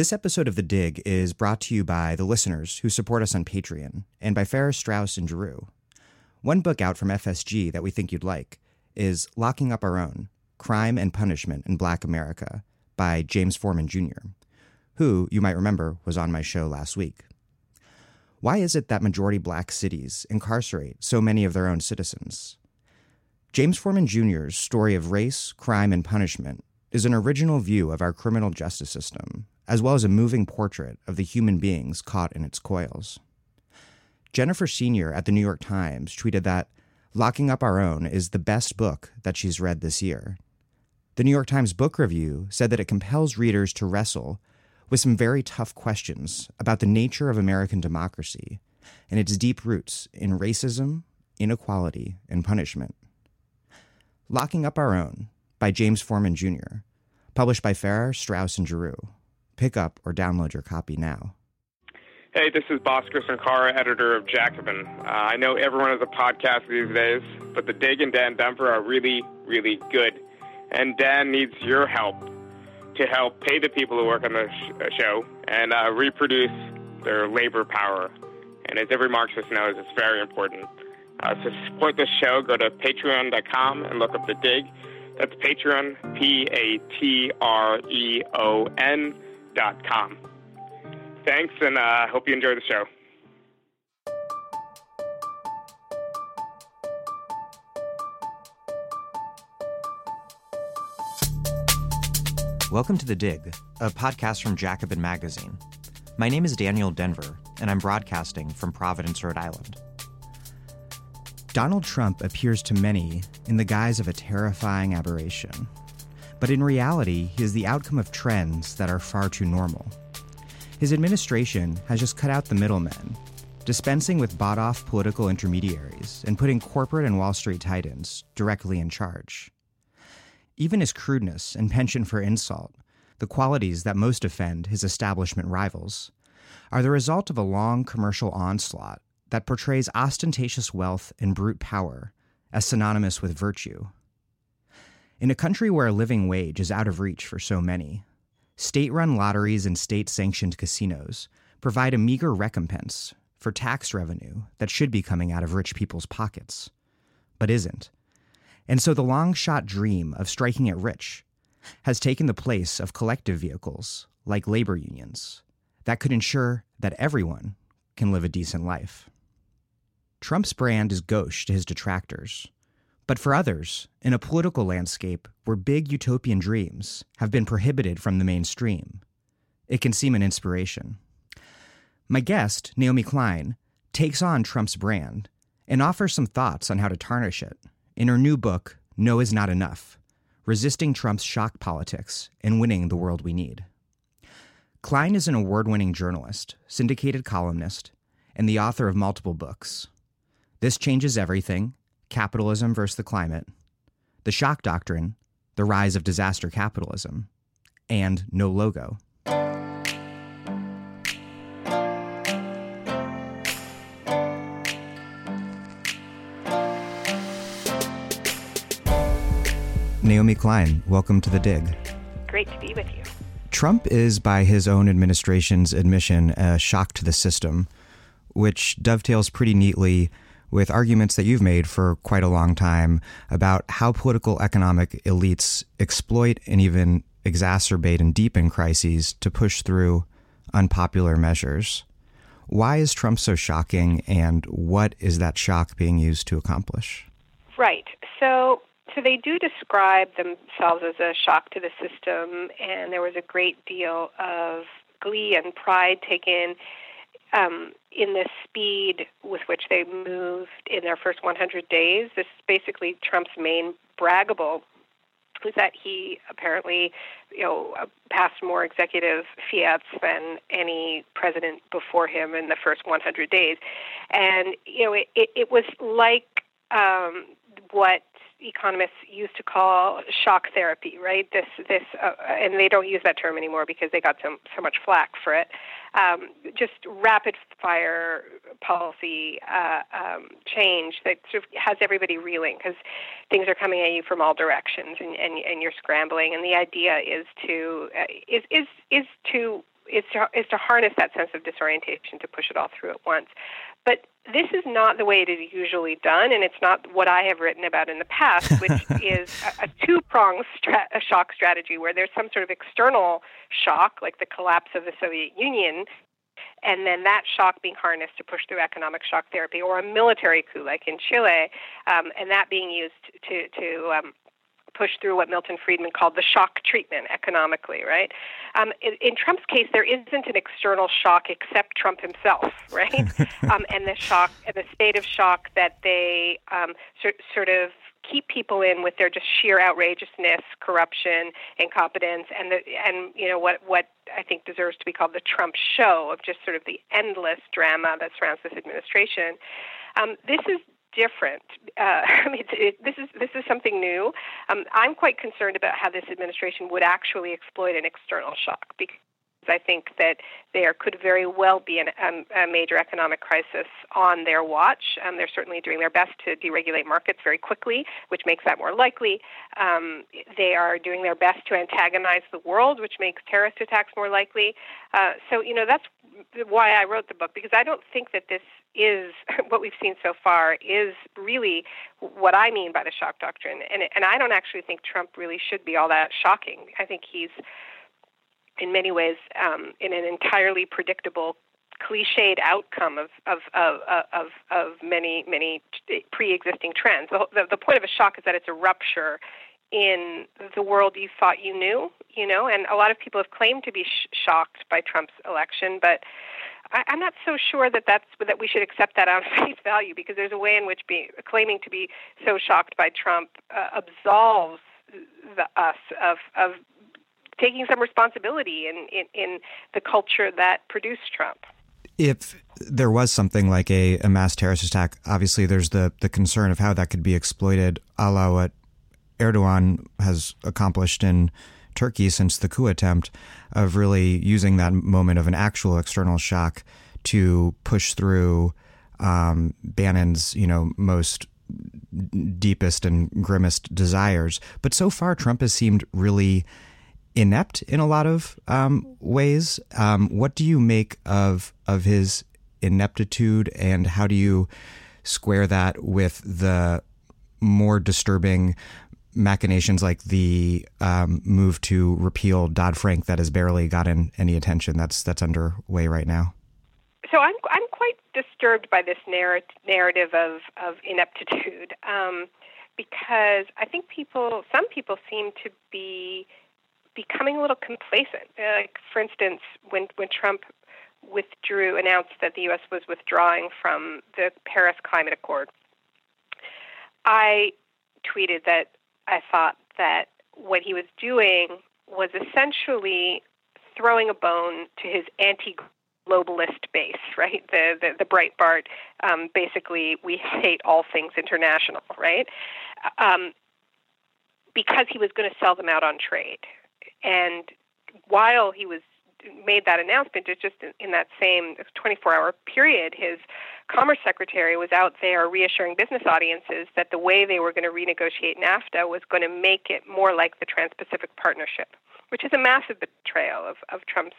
This episode of The Dig is brought to you by the listeners who support us on Patreon and by Farrar Straus and Giroux. One book out from FSG that we think you'd like is Locking Up Our Own Crime and Punishment in Black America by James Forman Jr., who, you might remember, was on my show last week. Why is it that majority black cities incarcerate so many of their own citizens? James Forman Jr.'s story of race, crime, and punishment is an original view of our criminal justice system, as well as a moving portrait of the human beings caught in its coils. Jennifer Senior at the New York Times tweeted that Locking Up Our Own is the best book that she's read this year. The New York Times Book Review said that it compels readers to wrestle with some very tough questions about the nature of American democracy and its deep roots in racism, inequality, and punishment. Locking Up Our Own by James Forman Jr., published by Farrar, Straus, and Giroux. Pick up or download your copy now. Hey, this is Bhaskar Sankara, editor of Jacobin. Uh, I know everyone has a podcast these days, but the Dig and Dan Denvir are really, really good. And Dan needs your help to help pay the people who work on the sh- uh, show and uh, reproduce their labor power. And as every Marxist knows, it's very important. Uh, to support this show, go to patreon.com and look up The Dig. That's Patreon, P A T R E O N com. Thanks, and I uh, hope you enjoy the show. Welcome to The Dig, a podcast from Jacobin Magazine. My name is Daniel Denvir, and I'm broadcasting from Providence, Rhode Island. Donald Trump appears to many in the guise of a terrifying aberration. But in reality, he is the outcome of trends that are far too normal. His administration has just cut out the middlemen, dispensing with bought off political intermediaries and putting corporate and Wall Street titans directly in charge. Even his crudeness and penchant for insult, the qualities that most offend his establishment rivals, are the result of a long commercial onslaught that portrays ostentatious wealth and brute power as synonymous with virtue. In a country where a living wage is out of reach for so many, state run lotteries and state sanctioned casinos provide a meager recompense for tax revenue that should be coming out of rich people's pockets, but isn't. And so the long shot dream of striking it rich has taken the place of collective vehicles like labor unions that could ensure that everyone can live a decent life. Trump's brand is gauche to his detractors. But for others, in a political landscape where big utopian dreams have been prohibited from the mainstream, it can seem an inspiration. My guest, Naomi Klein, takes on Trump's brand and offers some thoughts on how to tarnish it in her new book, No Is Not Enough Resisting Trump's Shock Politics and Winning the World We Need. Klein is an award winning journalist, syndicated columnist, and the author of multiple books. This Changes Everything Capitalism versus the Climate, The Shock Doctrine, The Rise of Disaster Capitalism, and No Logo. Naomi Klein, welcome to the dig. Great to be with you. Trump is, by his own administration's admission, a shock to the system, which dovetails pretty neatly with arguments that you've made for quite a long time about how political economic elites exploit and even exacerbate and deepen crises to push through unpopular measures. Why is Trump so shocking, and what is that shock being used to accomplish? Right. So so they do describe themselves as a shock to the system, and there was a great deal of glee and pride taken um, in the speed with which they moved in their first 100 days. This is basically Trump's main braggable was that he apparently, you know, passed more executive fiats than any president before him in the first 100 days, and you know, it, it, it was like um, what economists used to call shock therapy, right? This, this, uh, and they don't use that term anymore because they got so so much flack for it. Um, just rapid fire policy uh, um, change that sort of has everybody reeling because things are coming at you from all directions and, and, and you're scrambling. And the idea is to uh, is is is to is to, is to harness that sense of disorientation to push it all through at once. But this is not the way it is usually done, and it's not what I have written about in the past, which is a, a two pronged stra- shock strategy where there's some sort of external shock, like the collapse of the Soviet Union, and then that shock being harnessed to push through economic shock therapy, or a military coup like in Chile, um, and that being used to to um, push through what Milton Friedman called the shock treatment economically, right? Um, in, in, Trump's case, there isn't an external shock except Trump himself, right? um, and the shock, and the state of shock that they um, sort, sort of keep people in with their just sheer outrageousness, corruption, incompetence, and the and you know what what I think deserves to be called the Trump show of just sort of the endless drama that surrounds this administration. Um, this is different. Uh, I mean, it, this is this is something new. Um, I'm quite concerned about how this administration would actually exploit an external shock because I think that there could very well be an, um, a major economic crisis on their watch. Um, they're certainly doing their best to deregulate markets very quickly, which makes that more likely. Um, they are doing their best to antagonize the world, which makes terrorist attacks more likely. Uh, so, you know, that's why I wrote the book because I don't think that this is what we've seen so far is really what I mean by the shock doctrine, and and I don't actually think Trump really should be all that shocking. I think he's in many ways um, in an entirely predictable cliched outcome of of of of, of many many pre-existing trends. The, the, the point of a shock is that it's a rupture in the world you thought you knew, you know, and a lot of people have claimed to be sh- shocked by Trump's election, but I, I'm not so sure that that's that we should accept that on face value because there's a way in which claiming to be so shocked by Trump uh, absolves the, us of of taking some responsibility in, in, in the culture that produced Trump. If there was something like a, a mass terrorist attack, obviously there's the, the concern of how that could be exploited, a la what Erdogan has accomplished in Turkey since the coup attempt of really using that moment of an actual external shock to push through um, Bannon's, you know, most deepest and grimmest desires. But so far, Trump has seemed really inept in a lot of um, ways. Um, what do you make of of his ineptitude, and how do you square that with the more disturbing machinations like the um, move to repeal Dodd Frank that has barely gotten any attention that's that's underway right now? So I'm I'm quite disturbed by this narr- narrative of of ineptitude um, because I think people some people seem to be becoming a little complacent. Like for instance, when when Trump withdrew announced that the U.S. was withdrawing from the Paris Climate Accord, I tweeted that I thought that what he was doing was essentially throwing a bone to his anti globalist base, right? The the, the Breitbart, um, basically, we hate all things international, right? Um, because he was going to sell them out on trade, and while he was made that announcement, just in, in that same 24-hour period, his Commerce Secretary was out there reassuring business audiences that the way they were going to renegotiate NAFTA was going to make it more like the Trans-Pacific Partnership, which is a massive betrayal of, of Trump's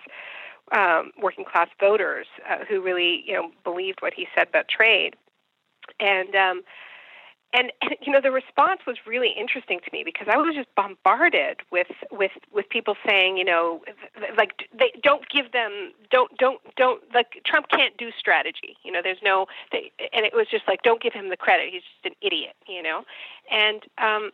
um, working class voters uh, who really, you know, believed what he said about trade. And um, and, and you know the response was really interesting to me because I was just bombarded with with with people saying you know like they don't give them don't don't don't like Trump can't do strategy. You know there's no they, and it was just like don't give him the credit. He's just an idiot you know? And um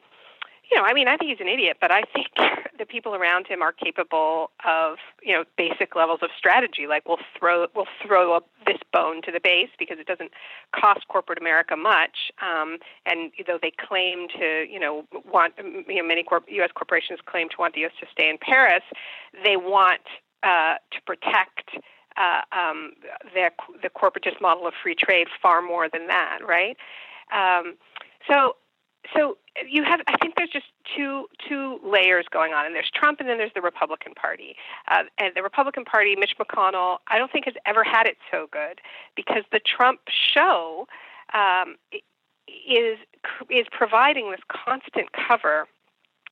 you know, I mean, I think he's an idiot, but I think the people around him are capable of, you know, basic levels of strategy. Like we'll throw we'll throw up this bone to the base because it doesn't cost corporate America much. Um, and though they claim to, you know, want you know many corp- U.S. corporations claim to want the U.S. to stay in Paris, they want uh, to protect. Uh, um, their, the corporatist model of free trade far more than that, right? Um, so you have i think there's just two two layers going on and there's trump and then there's the republican party. Uh, and the republican party mitch mcconnell i don't think has ever had it so good because the trump show um, is is providing this constant cover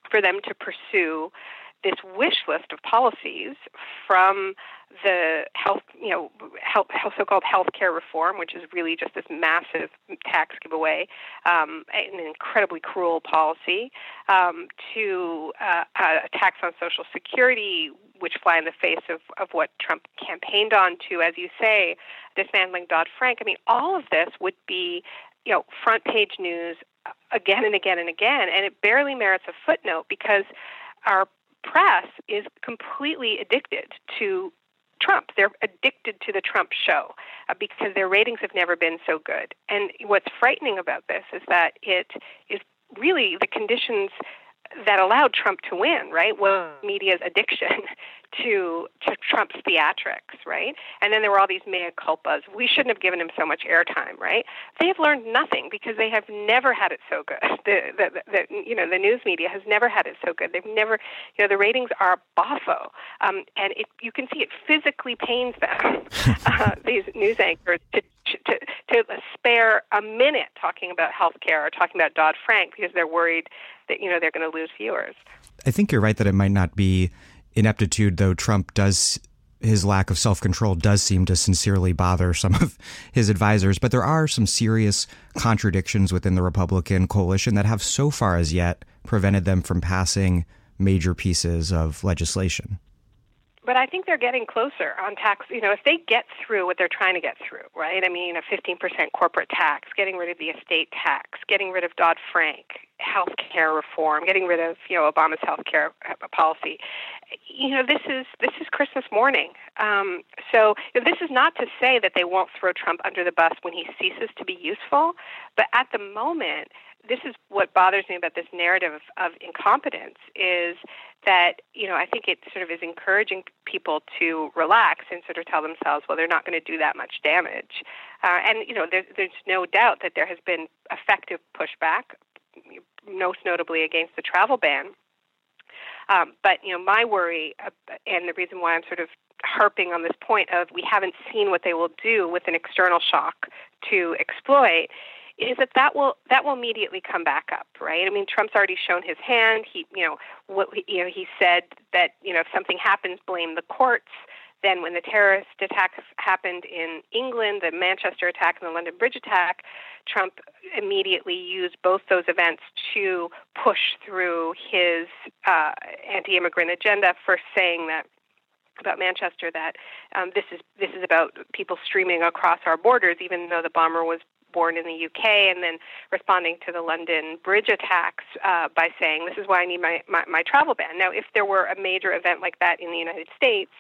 for them to pursue this wish list of policies from the health, you know, health, so-called healthcare reform, which is really just this massive tax giveaway, um, an incredibly cruel policy, um, to uh, a tax on Social Security, which fly in the face of, of what Trump campaigned on, to, as you say, dismantling Dodd Frank. I mean, all of this would be, you know, front page news again and again and again, and it barely merits a footnote because our press is completely addicted to Trump. They're addicted to the Trump show uh, because their ratings have never been so good. And what's frightening about this is that it is really the conditions that allowed Trump to win, right? Was media's addiction to to Trump's theatrics, right? And then there were all these mea culpas. We shouldn't have given him so much airtime, right? They have learned nothing because they have never had it so good. The, the, the you know the news media has never had it so good. They've never you know the ratings are boffo, um, and it, you can see it physically pains them uh, these news anchors to to, to spare a minute talking about health care or talking about Dodd Frank because they're worried that you know they're going to lose viewers. I think you're right that it might not be ineptitude, though Trump does his lack of self control does seem to sincerely bother some of his advisors. But there are some serious contradictions within the Republican coalition that have so far as yet prevented them from passing major pieces of legislation but I think they're getting closer on tax. You know, if they get through what they're trying to get through, right? I mean, a 15% corporate tax, getting rid of the estate tax, getting rid of Dodd Frank, health care reform, getting rid of you know Obama's health care uh, policy. You know, this is this is Christmas morning. Um, so you know, this is not to say that they won't throw Trump under the bus when he ceases to be useful, but at the moment this is what bothers me about this narrative of, incompetence is that you know I think it sort of is encouraging people to relax and sort of tell themselves, well, they're not going to do that much damage, uh, and you know there's, there's no doubt that there has been effective pushback, most notably against the travel ban. Um, but you know my worry, uh, and the reason why I'm sort of harping on this point of we haven't seen what they will do with an external shock to exploit is that that will that will immediately come back up, right? I mean, Trump's already shown his hand. He, you know, what you know, he said that you know if something happens, blame the courts. Then, when the terrorist attacks happened in England, the Manchester attack and the London Bridge attack, Trump immediately used both those events to push through his uh, anti-immigrant agenda. First, saying that about Manchester that um, this is this is about people streaming across our borders, even though the bomber was born in the UK, and then responding to the London Bridge attacks uh, by saying, "This is why I need my, my, my travel ban." Now, if there were a major event like that in the United States,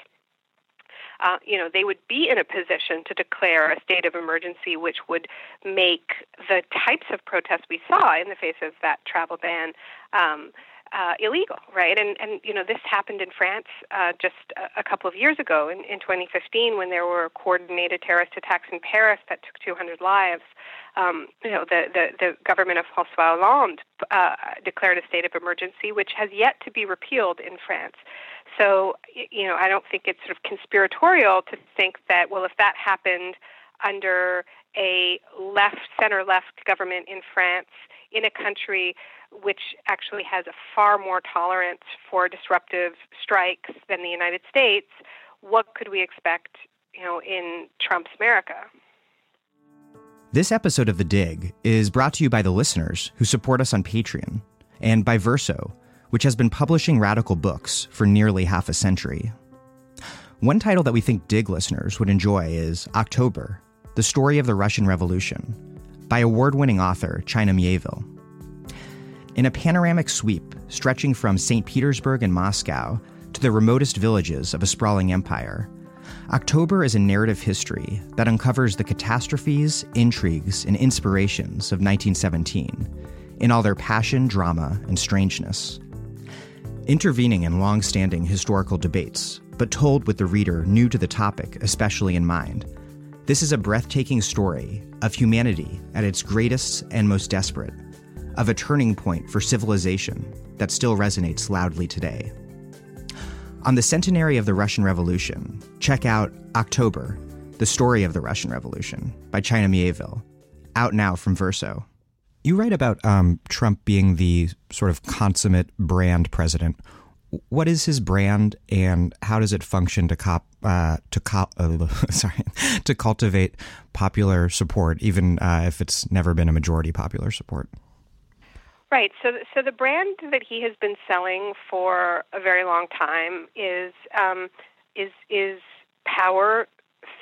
uh, you know, they would be in a position to declare a state of emergency, which would make the types of protests we saw in the face of that travel ban um, uh, illegal, right? And and you know this happened in France uh, just a, a couple of years ago in, in 2015 when there were coordinated terrorist attacks in Paris that took 200 lives. Um, you know the, the the government of François Hollande uh, declared a state of emergency, which has yet to be repealed in France. So you know I don't think it's sort of conspiratorial to think that well if that happened under a left center left government in France in a country which actually has a far more tolerance for disruptive strikes than the United States, what could we expect, you know, in Trump's America? This episode of The Dig is brought to you by the listeners who support us on Patreon and by Verso, which has been publishing radical books for nearly half a century. One title that we think Dig listeners would enjoy is October, The Story of the Russian Revolution, by award winning author China Mieville. In a panoramic sweep stretching from St. Petersburg and Moscow to the remotest villages of a sprawling empire, October is a narrative history that uncovers the catastrophes, intrigues, and inspirations of 1917 in all their passion, drama, and strangeness. Intervening in long standing historical debates, but told with the reader new to the topic especially in mind, this is a breathtaking story of humanity at its greatest and most desperate of a turning point for civilization that still resonates loudly today. On the centenary of the Russian Revolution, check out October, The Story of the Russian Revolution by China Mieville, out now from Verso. You write about um, Trump being the sort of consummate brand president. What is his brand, and how does it function to cop uh, to cop uh, sorry to cultivate popular support, even uh, if it's never been a majority popular support? Right. So, so the brand that he has been selling for a very long time is um, is is power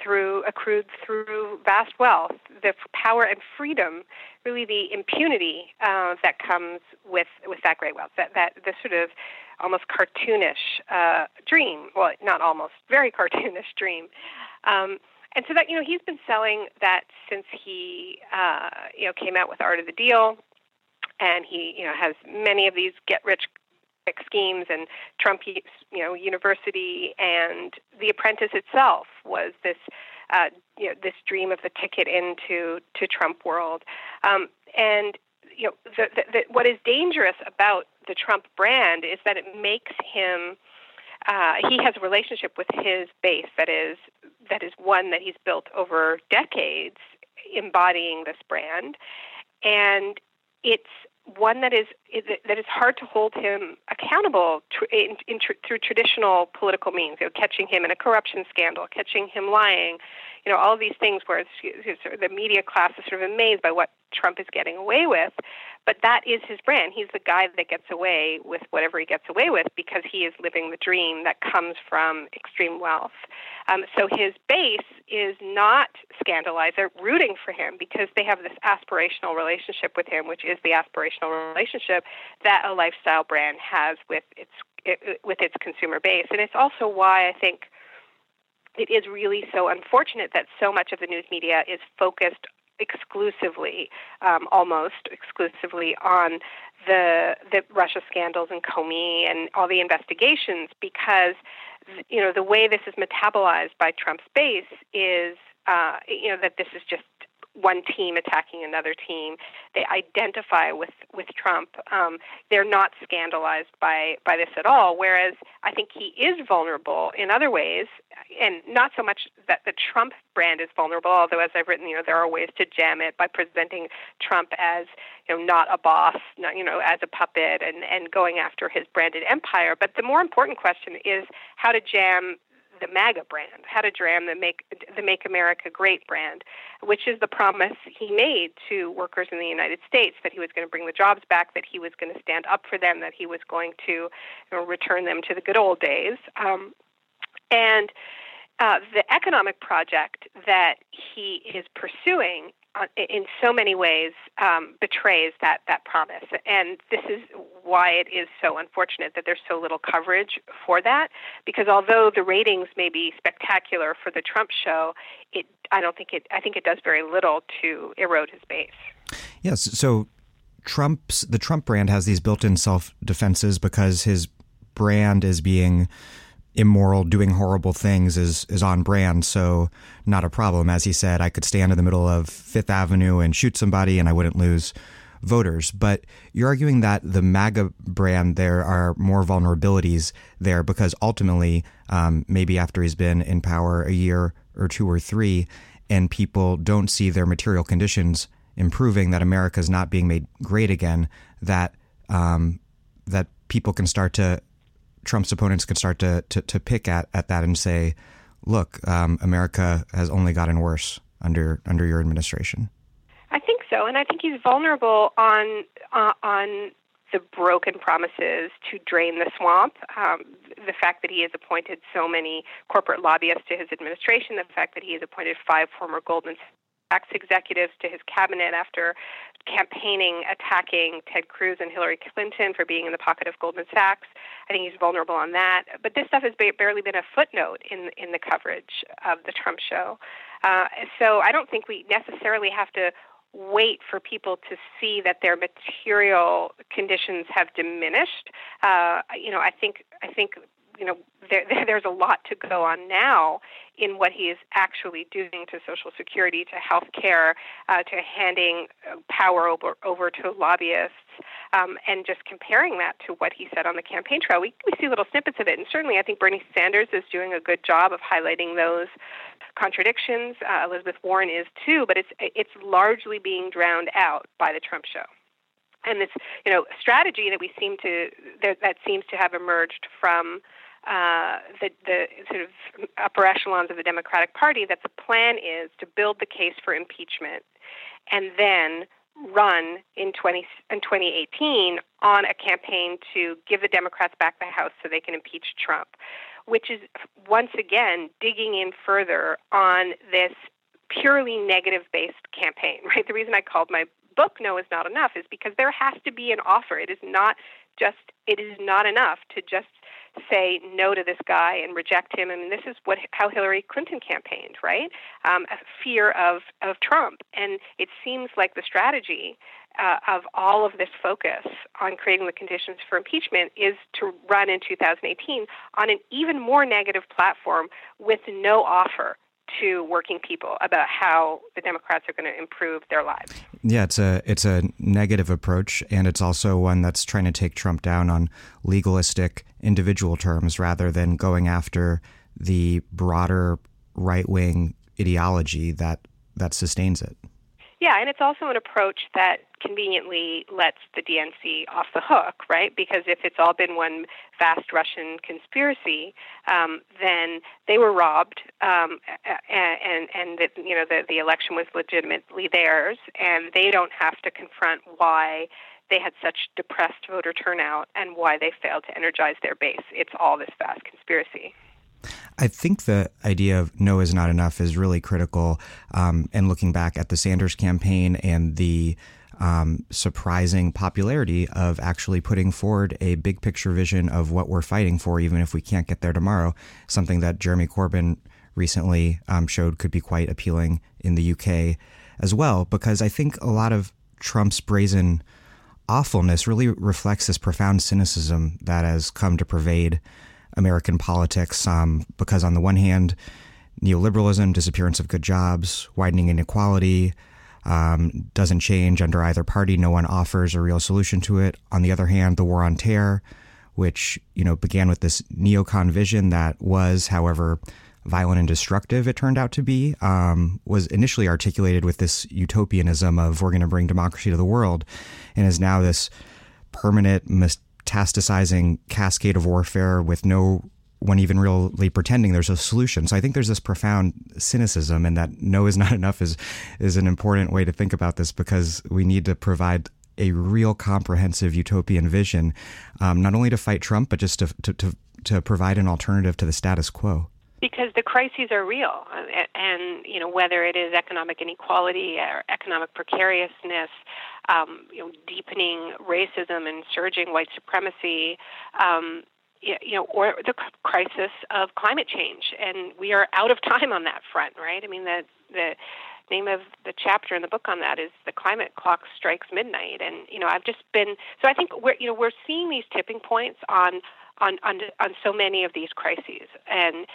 through accrued through vast wealth, the power and freedom, really the impunity uh, that comes with with that great wealth, that that the sort of almost cartoonish uh, dream. Well, not almost, very cartoonish dream. Um, and so that you know he's been selling that since he uh, you know came out with Art of the Deal, and he you know has many of these get rich schemes and Trump you know University and The Apprentice itself was this uh, you know this dream of the ticket into to Trump world um, and you know the, the, the, what is dangerous about the Trump brand is that it makes him uh, he has a relationship with his base that is that is one that he's built over decades embodying this brand and it's one that is that is hard to hold him accountable in, in, through traditional political means. You know, catching him in a corruption scandal, catching him lying, you know, all these things where the media class is sort of amazed by what Trump is getting away with. But that is his brand. He's the guy that gets away with whatever he gets away with because he is living the dream that comes from extreme wealth. Um, so his base is not scandalized. They're rooting for him because they have this aspirational relationship with him, which is the aspirational relationship that a lifestyle brand has with its it, with its consumer base. And it's also why I think it is really so unfortunate that so much of the news media is focused exclusively, um, almost exclusively, on the the Russia scandals and Comey and all the investigations, because you know the way this is metabolized by Trump's base is uh, you know that this is just one team attacking another team. They identify with with Trump. Um, they're not scandalized by by this at all. Whereas I think he is vulnerable in other ways, and not so much that the Trump brand is vulnerable. Although, as I've written, you know, there are ways to jam it by presenting Trump as you know not a boss, not, you know, as a puppet, and and going after his branded empire. But the more important question is how to jam the MAGA brand, how to jam the Make the Make America Great brand, which is the promise he made to workers in the United States that he was going to bring the jobs back, that he was going to stand up for them, that he was going to you know, return them to the good old days. Um, and uh, the economic project that he is pursuing in so many ways um, betrays that that promise, and this is why it is so unfortunate that there's so little coverage for that. Because although the ratings may be spectacular for the Trump show, it I don't think it I think it does very little to erode his base. Yes, so Trump's the Trump brand has these built-in self defenses because his brand is being immoral, doing horrible things is is on brand, so not a problem. As he said, I could stand in the middle of Fifth Avenue and shoot somebody, and I wouldn't lose voters. But you're arguing that the MAGA brand there are more vulnerabilities there because ultimately, um, maybe after he's been in power a year or two or three, and people don't see their material conditions improving, that America is not being made great again, that um, that people can start to Trump's opponents could start to, to, to pick at, at that and say, look, um, America has only gotten worse under under your administration. I think so, and I think he's vulnerable on uh, on the broken promises to drain the swamp. Um, the fact that he has appointed so many corporate lobbyists to his administration, the fact that he has appointed five former Goldman Sachs executives to his cabinet after campaigning attacking Ted Cruz and Hillary Clinton for being in the pocket of Goldman Sachs. I think he's vulnerable on that. But this stuff has barely been a footnote in in the coverage of the Trump show. Uh, so I don't think we necessarily have to wait for people to see that their material conditions have diminished. Uh, you know, I think I think you know, there, there's a lot to go on now in what he is actually doing to Social Security, to health care, uh, to handing uh, power over, over to lobbyists, um, and just comparing that to what he said on the campaign trail. We, we see little snippets of it, and certainly I think Bernie Sanders is doing a good job of highlighting those contradictions. Uh, Elizabeth Warren is too, but it's it's largely being drowned out by the Trump show. and this you know strategy that we seem to that, that seems to have emerged from uh, the, the sort of upper echelons of the Democratic Party that the plan is to build the case for impeachment and then run in 20 in 2018 on a campaign to give the Democrats back the House so they can impeach Trump, which is once again digging in further on this purely negative based campaign, right? The reason I called my book No is Not Enough is because there has to be an offer. It is not just it is not enough to just say no to this guy and reject him. I mean, this is what how Hillary Clinton campaigned, right? Um, a fear of of Trump, and it seems like the strategy uh, of all of this focus on creating the conditions for impeachment is to run in 2018 on an even more negative platform with no offer to working people about how the Democrats are going to improve their lives. Yeah, it's a it's a negative approach, and it's also one that's trying to take Trump down on legalistic individual terms rather than going after the broader right wing ideology that that sustains it. Yeah, and it's also an approach that conveniently lets the DNC off the hook, right? Because if it's all been one vast Russian conspiracy, um, then they were robbed, um, and and that you know the the election was legitimately theirs, and they don't have to confront why they had such depressed voter turnout and why they failed to energize their base. It's all this vast conspiracy. I think the idea of no is not enough is really critical. Um, and looking back at the Sanders campaign and the um, surprising popularity of actually putting forward a big picture vision of what we're fighting for, even if we can't get there tomorrow, something that Jeremy Corbyn recently um, showed could be quite appealing in the UK as well, because I think a lot of Trump's brazen awfulness really reflects this profound cynicism that has come to pervade American politics um, because, on the one hand, neoliberalism, disappearance of good jobs, widening inequality um, doesn't change under either party. No one offers a real solution to it. On the other hand, the war on terror, which you know began with this neocon vision that was, however, violent and destructive it turned out to be, um, was initially articulated with this utopianism of we're going to bring democracy to the world, and is now this permanent metastasizing cascade of warfare with no one even really pretending there's a solution. So I think there's this profound cynicism, and that no is not enough is is an important way to think about this because we need to provide a real comprehensive utopian vision, um, not only to fight Trump, but just to, to, to to provide an alternative to the status quo because the crises are real and you know whether it is economic inequality or economic precariousness um, you know deepening racism and surging white supremacy um, you know, or the crisis of climate change, and we are out of time on that front, right? I mean, the the name of the chapter in the book on that is the climate clock strikes midnight, and you know, I've just been so I think we're you know we're seeing these tipping points on on on on so many of these crises, and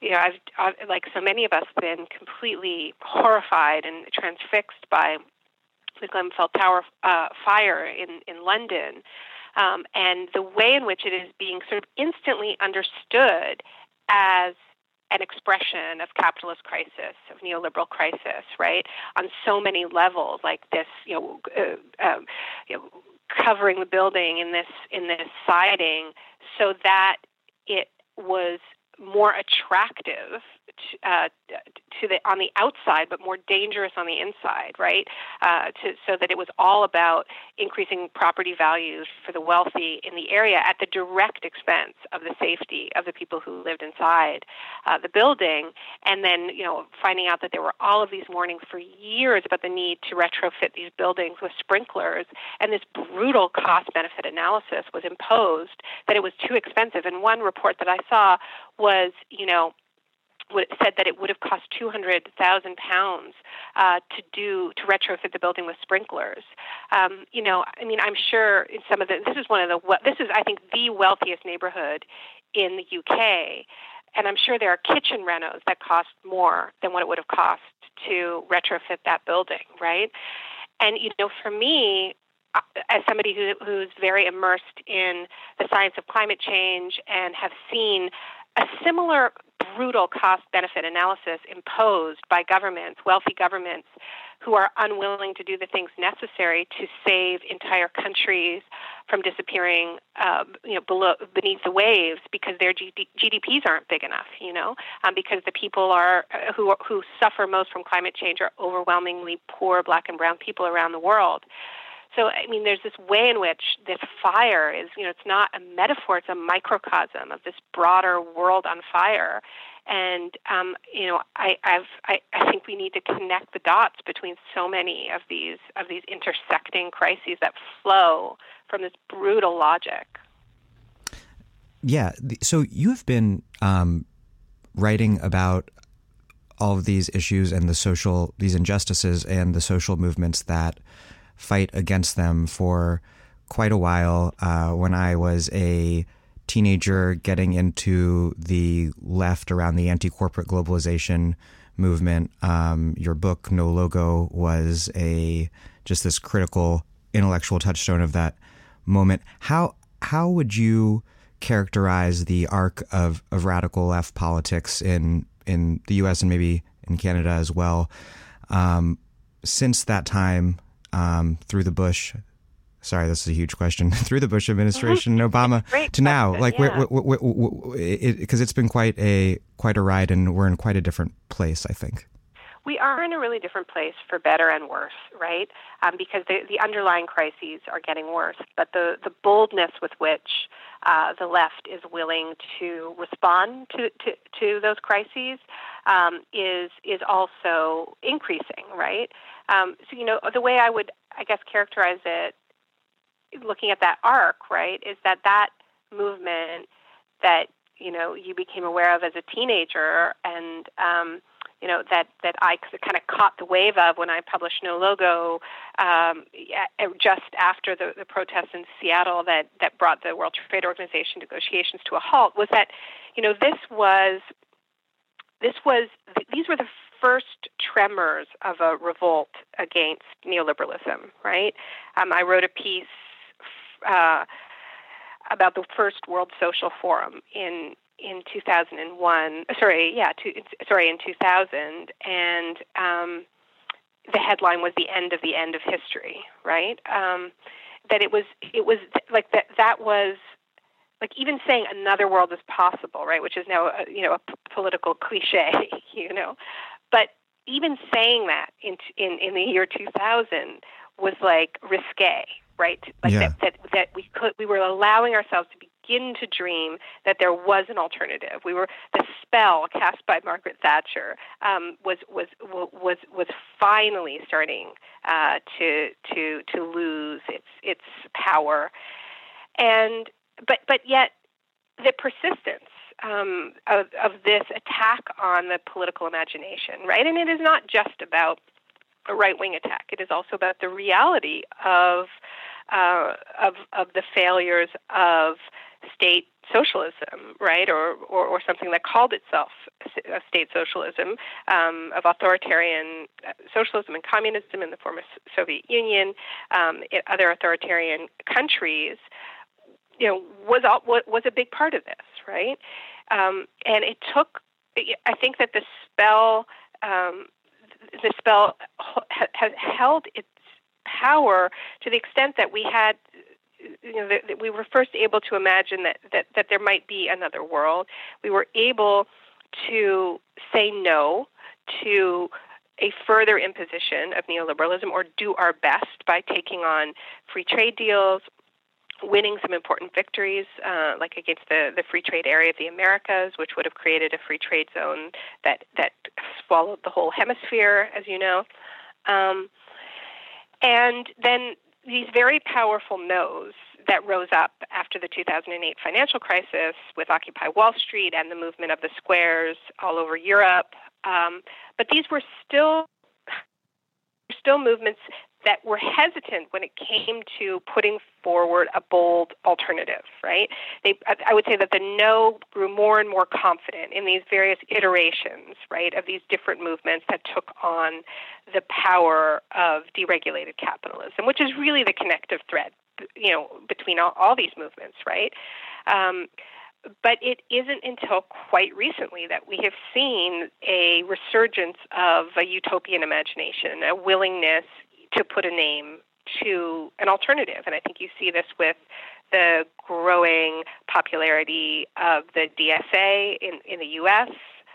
you know, I've, I've, like so many of us, been completely horrified and transfixed by the Grenfell Tower uh, fire in in London, um, and the way in which it is being sort of instantly understood as an expression of capitalist crisis, of neoliberal crisis, right? On so many levels, like this, you know, uh, um, you know, covering the building in this in this siding, so that it was more attractive uh, to the on the outside, but more dangerous on the inside, right? Uh, to, so that it was all about increasing property values for the wealthy in the area at the direct expense of the safety of the people who lived inside uh, the building, and then you know finding out that there were all of these warnings for years about the need to retrofit these buildings with sprinklers, and this brutal cost-benefit analysis was imposed that it was too expensive. And one report that I saw was, you know, said that it would have cost two hundred thousand pounds uh, to do to retrofit the building with sprinklers. Um, you know, I mean, I'm sure in some of the this is one of the this is I think the wealthiest neighborhood in the UK, and I'm sure there are kitchen renos that cost more than what it would have cost to retrofit that building, right? And you know, for me, uh, as somebody who, who's very immersed in the science of climate change and have seen a similar brutal cost benefit analysis imposed by governments, wealthy governments, who are unwilling to do the things necessary to save entire countries from disappearing, uh, you know, below beneath the waves because their GDPs aren't big enough, you know, um, because the people are uh, who who suffer most from climate change are overwhelmingly poor Black and Brown people around the world. So, I mean, there's this way in which this fire is, you know, it's not a metaphor, it's a microcosm of this broader world on fire. And, um, you know, I, I've, I, I think we need to connect the dots between so many of these, of these intersecting crises that flow from this brutal logic. Yeah. So you've been um, writing about all of these issues and the social, these injustices and the social movements that fight against them for quite a while. Uh, when I was a teenager getting into the left around the anti corporate globalization movement, um, your book, No Logo, was a just this critical intellectual touchstone of that moment. How how would you characterize the arc of, of radical left politics in in the U.S. and maybe in Canada as well um, since that time um, through the Bush. Sorry, this is a huge question. through the Bush administration, mm-hmm. Obama to now, like, yeah. because it, has been quite a quite a ride, and we're in quite a different place. I think we are in a really different place for better and worse, right? Um, because the, the underlying crises are getting worse, but the, the boldness with which uh, the left is willing to respond to, to, to those crises um, is is also increasing, right? Um, so you know the way I would, I guess, characterize it, looking at that arc, right, is that that movement that you know you became aware of as a teenager and um, you know that that I kind of caught the wave of when I published No Logo um, just after the, the protests in Seattle that that brought the World Trade Organization negotiations to a halt was that you know this was this was these were the first tremors of a revolt against neoliberalism. Right? Um, I wrote a piece. Uh, about the first World Social Forum in in 2001. Sorry, yeah, sorry, in 2000, and um, the headline was "The End of the End of History." Right? Um, that it was it was like that that was like even saying another world is possible, right? Which is now a, you know a p- political cliche, you know, but even saying that in in in the year 2000 was like risque, right? Like yeah. that, that that we could we were allowing ourselves to begin to dream that there was an alternative. We were the spell cast by Margaret Thatcher um, was was was was finally starting uh, to to to lose its its power, and but but yet the persistence um, of, of this attack on the political imagination, right? And it is not just about a right wing attack. It is also about the reality of uh, of of the failures of state socialism, right, or, or, or something that called itself state socialism, um, of authoritarian socialism and communism in the former Soviet Union, um, other authoritarian countries, you know, was all, was a big part of this, right? Um, and it took, I think that the spell, um, the spell has held its power to the extent that we had you know, that, we were first able to imagine that, that, that there might be another world. We were able to say no to a further imposition of neoliberalism or do our best by taking on free trade deals, winning some important victories, uh, like against the, the free trade area of the Americas, which would have created a free trade zone that, that swallowed the whole hemisphere, as you know. Um, and then these very powerful no's that rose up after the 2008 financial crisis with Occupy Wall Street and the movement of the squares all over Europe. Um, but these were still still movements that were hesitant when it came to putting forward a bold alternative, right? They, I would say that the no grew more and more confident in these various iterations, right, of these different movements that took on the power of deregulated capitalism, which is really the connective thread, you know, between all, all these movements, right? Um, but it isn't until quite recently that we have seen a resurgence of a utopian imagination, a willingness to put a name to an alternative. And I think you see this with the growing popularity of the DSA in, in the U.S.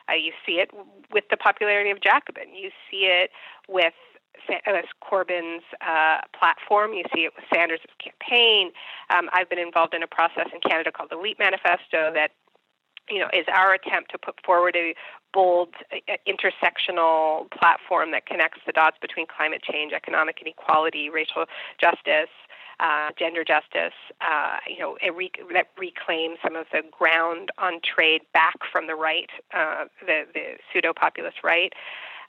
Uh, you see it with the popularity of Jacobin. You see it with uh, Corbyn's uh, platform. You see it with Sanders' campaign. Um, I've been involved in a process in Canada called the LEAP Manifesto that you know is our attempt to put forward a bold uh, intersectional platform that connects the dots between climate change, economic inequality, racial justice, uh, gender justice, uh, you know, re- that reclaims some of the ground on trade back from the right, uh, the, the pseudo populist right.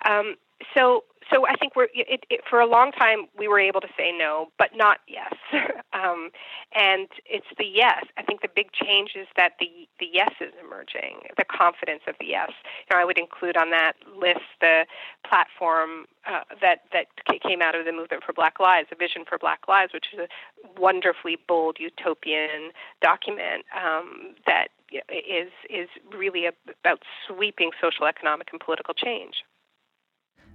Um, so so I think we're it, it, for a long time we were able to say no, but not yes. um, and it's the yes. I think the big change is that the the yes is emerging, the confidence of the yes. Know, I would include on that list the platform uh, that that came out of the movement for Black Lives, the Vision for Black Lives, which is a wonderfully bold utopian document um, that is is really about sweeping social, economic, and political change.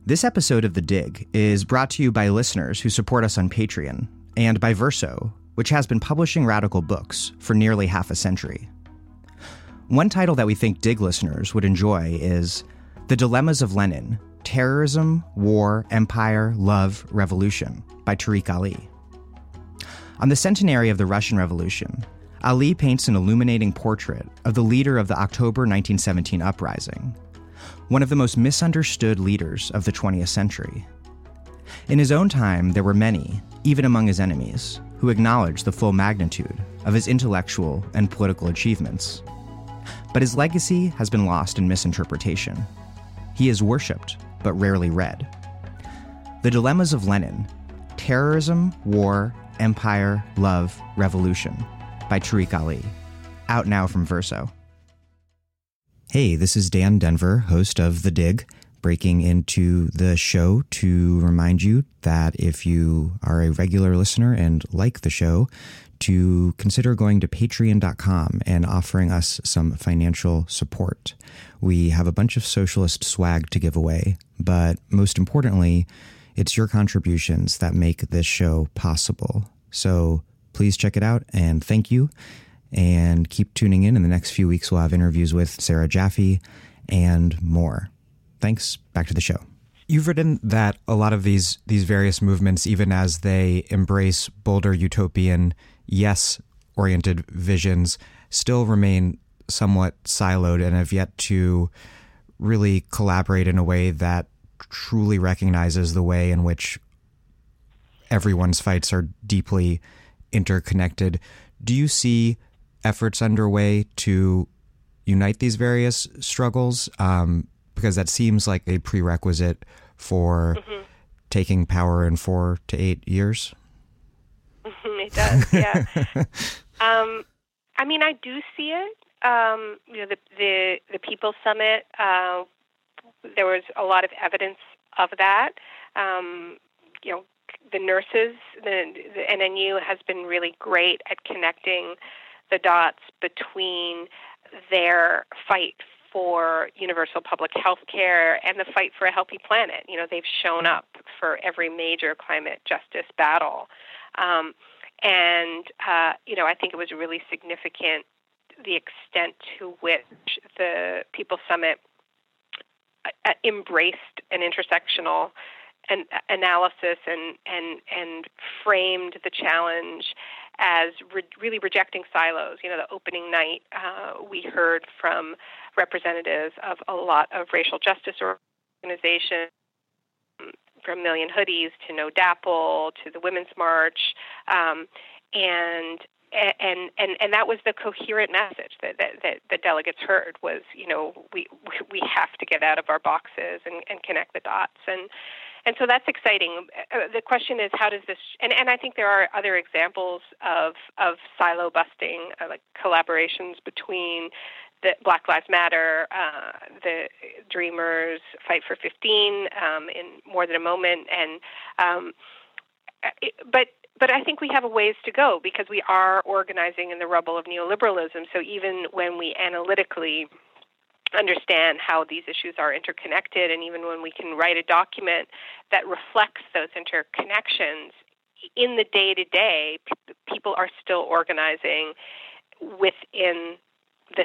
This episode of The Dig is brought to you by listeners who support us on Patreon and by Verso, which has been publishing radical books for nearly half a century. One title that we think Dig listeners would enjoy is The Dilemmas of Lenin Terrorism, War, Empire, Love, Revolution by Tariq Ali. On the centenary of the Russian Revolution, Ali paints an illuminating portrait of the leader of the October 1917 uprising, one of the most misunderstood leaders of the 20th century. In his own time, there were many, even among his enemies, who acknowledged the full magnitude of his intellectual and political achievements. But his legacy has been lost in misinterpretation. He is worshipped, but rarely read. The Dilemmas of Lenin Terrorism, War, Empire, Love, Revolution by Tariq Ali. Out now from Verso. Hey, this is Dan Denvir, host of The Dig, breaking into the show to remind you that if you are a regular listener and like the show, to consider going to patreon.com and offering us some financial support. We have a bunch of socialist swag to give away, but most importantly, it's your contributions that make this show possible. So please check it out and thank you and keep tuning in. In the next few weeks, we'll have interviews with Sarah Jaffe and more. Thanks. Back to the show. You've written that a lot of these these various movements, even as they embrace bolder utopian, yes oriented visions, still remain somewhat siloed and have yet to really collaborate in a way that truly recognizes the way in which everyone's fights are deeply interconnected. Do you see efforts underway to unite these various struggles? Um, because that seems like a prerequisite for mm-hmm. taking power in four to eight years. it does, yeah. um, I mean, I do see it. Um, you know, the the the People's Summit. Uh, there was a lot of evidence of that. Um, you know, the nurses, the, the NNU has been really great at connecting the dots between their fight for universal public health care and the fight for a healthy planet. You know, they've shown up for every major climate justice battle. Um, and, uh, you know, I think it was really significant the extent to which the People Summit uh, embraced an intersectional an analysis and, and, and framed the challenge as re- really rejecting silos. You know, the opening night, uh, we heard from representatives of a lot of racial justice organizations, from Million Hoodies to No DAPL to the Women's March, um, and and and and that was the coherent message that, that that the delegates heard was you know we we have to get out of our boxes and and connect the dots and and so that's exciting. Uh, the question is, how does this? And, and I think there are other examples of of silo busting, uh, like collaborations between the Black Lives Matter, uh, the Dreamers, Fight for 15, um, in more than a moment, and um, it, but but I think we have a ways to go because we are organizing in the rubble of neoliberalism. So even when we analytically understand how these issues are interconnected, and even when we can write a document that reflects those interconnections, in the day to day, people are still organizing within the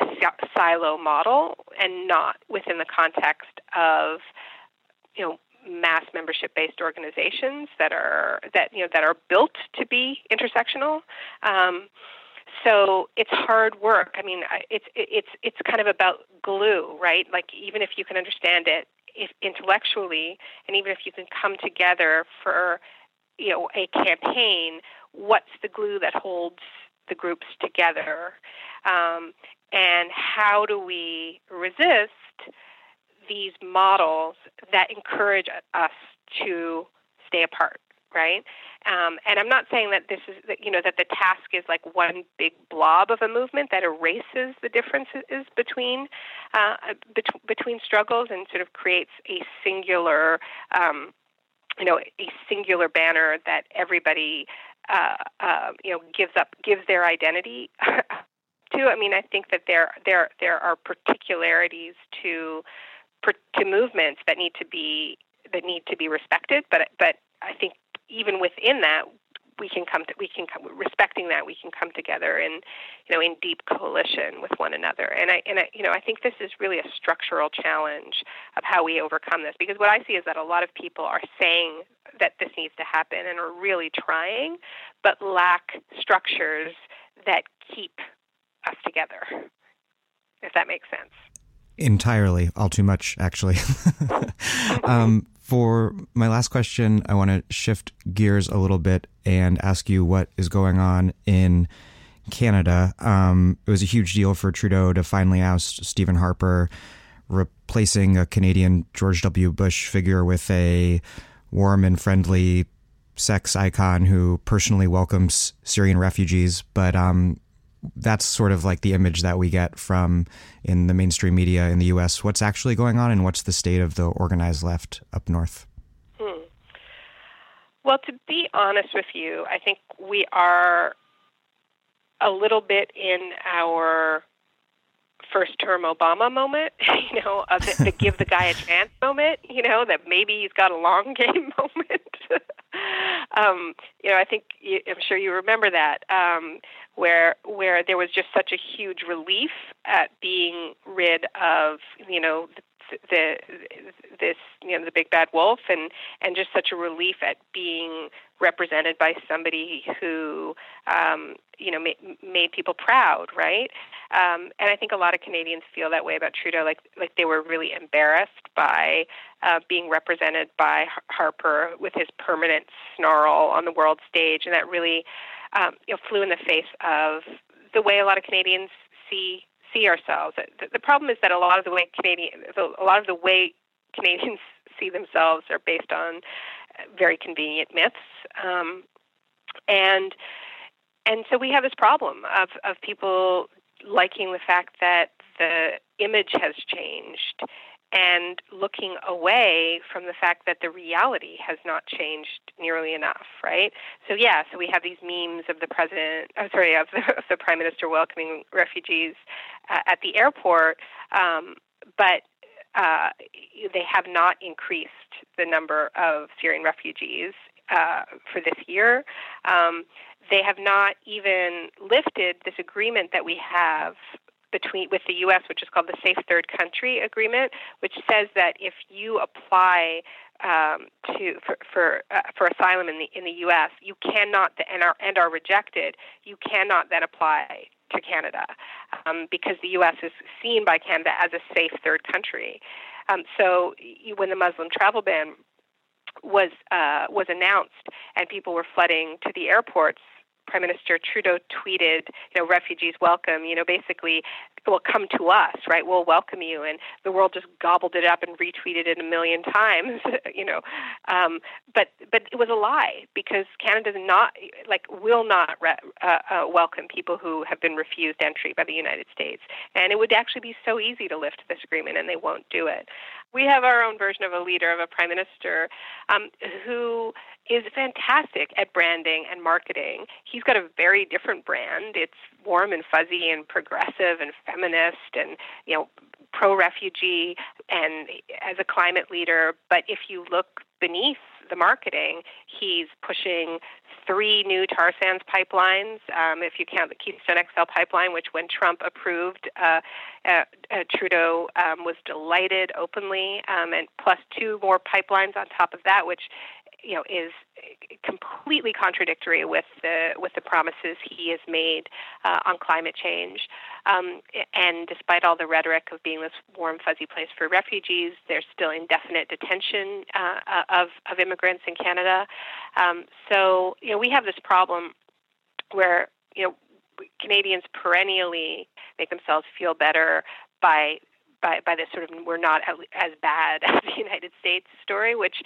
silo model and not within the context of you know mass membership based organizations that are that you know that are built to be intersectional. Um, so it's hard work. I mean it's it's it's kind of about glue right? Like even if you can understand it if intellectually and even if you can come together for you know a campaign what's the glue that holds the groups together? Um, and how do we resist these models that encourage us to stay apart right um, and i'm not saying that this is that you know that the task is like one big blob of a movement that erases the differences between uh, bet- between struggles and sort of creates a singular um, you know a singular banner that everybody uh, uh, you know gives up gives their identity to. I mean, I think that there there there are particularities to to movements that need to be that need to be respected, but but I think even within that, we can come to we can come respecting that we can come together in you know in deep coalition with one another. And I and I you know I think this is really a structural challenge of how we overcome this because what I see is that a lot of people are saying that this needs to happen and are really trying but lack structures that keep us together if that makes sense. Entirely. All too much actually. Um, for my last question, I want to shift gears a little bit and ask you what is going on in Canada. Um, it was a huge deal for Trudeau to finally oust Stephen Harper, replacing a Canadian George W. Bush figure with a warm and friendly sex icon who personally welcomes Syrian refugees. But um, that's sort of like the image that we get from in the mainstream media in the U.S. What's actually going on, and what's the state of the organized left up north? Hmm. Well, to be honest with you, I think we are a little bit in our first term Obama moment, you know, of the, the give the guy a chance moment, you know, that maybe he's got a long game moment. Um, you know, I think you, I'm sure you remember that. Um, where where there was just such a huge relief at being rid of you know the, the this you know the big bad wolf and and just such a relief at being represented by somebody who um, you know ma- made people proud, right? Um, and I think a lot of Canadians feel that way about Trudeau, like like they were really embarrassed by uh, being represented by Harper with his permanent snarl on the world stage, and that really um, you know, flew in the face of the way a lot of Canadians see see ourselves. The, the problem is that a lot of the way Canadian, a lot of the way Canadians see themselves are based on very convenient myths, um, and and so we have this problem of of people liking the fact that the image has changed and looking away from the fact that the reality has not changed nearly enough, right? So yeah, so we have these memes of the president, oh, sorry, of the, of the prime minister welcoming refugees uh, at the airport, um, but uh, they have not increased the number of Syrian refugees uh, for this year. Um, they have not even lifted this agreement that we have between with the U.S., which is called the Safe Third Country Agreement, which says that if you apply um, to for for, uh, for asylum in the in the U.S., you cannot and are and are rejected. You cannot then apply to Canada um, because the U.S. is seen by Canada as a safe third country. Um, so you, when the Muslim travel ban was uh, was announced and people were flooding to the airports Prime Minister Trudeau tweeted, you know, refugees welcome, you know, basically, well, come to us, right? We'll welcome you. And the world just gobbled it up and retweeted it a million times, you know. Um, but but it was a lie because Canada not like will not re- uh, uh, welcome people who have been refused entry by the United States. And it would actually be so easy to lift this agreement, and they won't do it. We have our own version of a leader, of a prime minister, um, who is fantastic at branding and marketing. He's got a very different brand. It's warm and fuzzy and progressive and feminist and you know pro refugee and as a climate leader. But if you look beneath the marketing, he's pushing three new tar sands pipelines. Um, if you count the Keystone XL pipeline, which when Trump approved, uh, uh, uh, Trudeau um, was delighted openly, um, and plus two more pipelines on top of that, which you know is completely contradictory with the with the promises he has made uh, on climate change. Um, and despite all the rhetoric of being this warm fuzzy place for refugees, there's still indefinite detention uh, uh, of of immigrants in Canada. Um, so you know we have this problem where you know Canadians perennially make themselves feel better by by, by this sort of we're not as bad as the United States story, which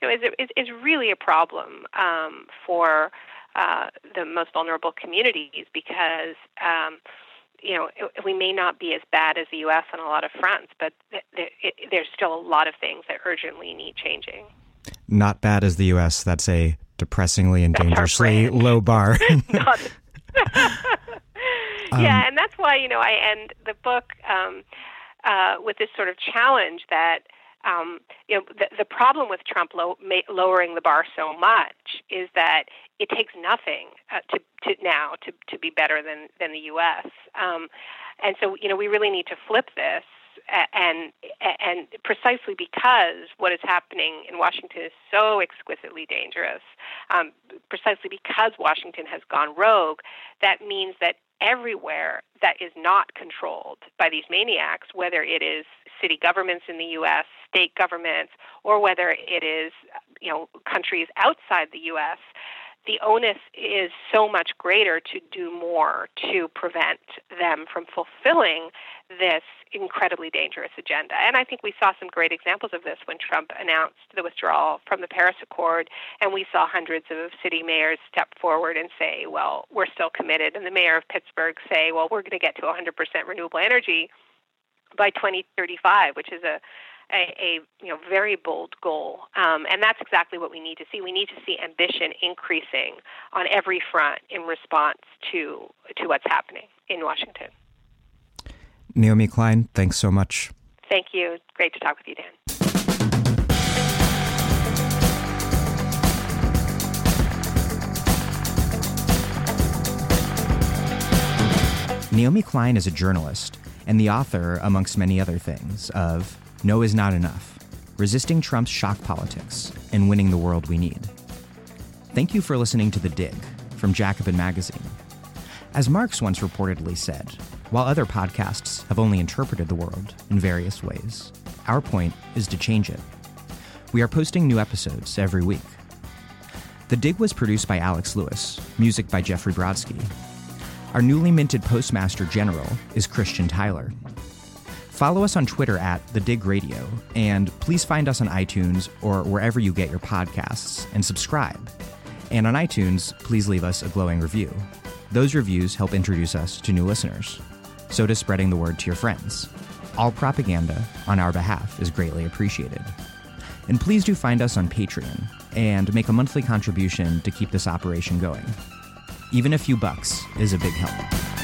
you know, is, is, is really a problem um, for uh, the most vulnerable communities because um, you know we may not be as bad as the U.S. on a lot of fronts, but th- th- it, there's still a lot of things that urgently need changing. Not bad as the U.S. That's a depressingly and that's dangerously low bar. yeah, um, and that's why you know I end the book. Um, uh, with this sort of challenge that um, you know the, the problem with Trump low, ma- lowering the bar so much is that it takes nothing uh, to, to now to, to be better than than the U.S. Um, and so you know we really need to flip this and and precisely because what is happening in Washington is so exquisitely dangerous, um, precisely because Washington has gone rogue, that means that everywhere that is not controlled by these maniacs, whether it is city governments in the U.S., state governments, or whether it is you know countries outside the U.S the onus is so much greater to do more to prevent them from fulfilling this incredibly dangerous agenda. And I think we saw some great examples of this when Trump announced the withdrawal from the Paris Accord, and we saw hundreds of city mayors step forward and say, well, we're still committed. And the mayor of Pittsburgh say, well, we're going to get to 100% renewable energy by 2035, which is a a, a you know very bold goal, um, and that's exactly what we need to see. We need to see ambition increasing on every front in response to to what's happening in Washington. Naomi Klein, thanks so much. Thank you. Great to talk with you, Dan. Naomi Klein is a journalist and the author, amongst many other things, of no is not enough. Resisting Trump's shock politics and winning the world we need. Thank you for listening to The Dig from Jacobin Magazine. As Marx once reportedly said, while other podcasts have only interpreted the world in various ways, our point is to change it. We are posting new episodes every week. The Dig was produced by Alex Lewis, music by Jeffrey Brodsky. Our newly minted Postmaster General is Christian Tyler, Follow us on Twitter at The Dig Radio, and please find us on iTunes or wherever you get your podcasts and subscribe. And on iTunes, please leave us a glowing review. Those reviews help introduce us to new listeners. So does spreading the word to your friends. All propaganda on our behalf is greatly appreciated. And please do find us on Patreon and make a monthly contribution to keep this operation going. Even a few bucks is a big help.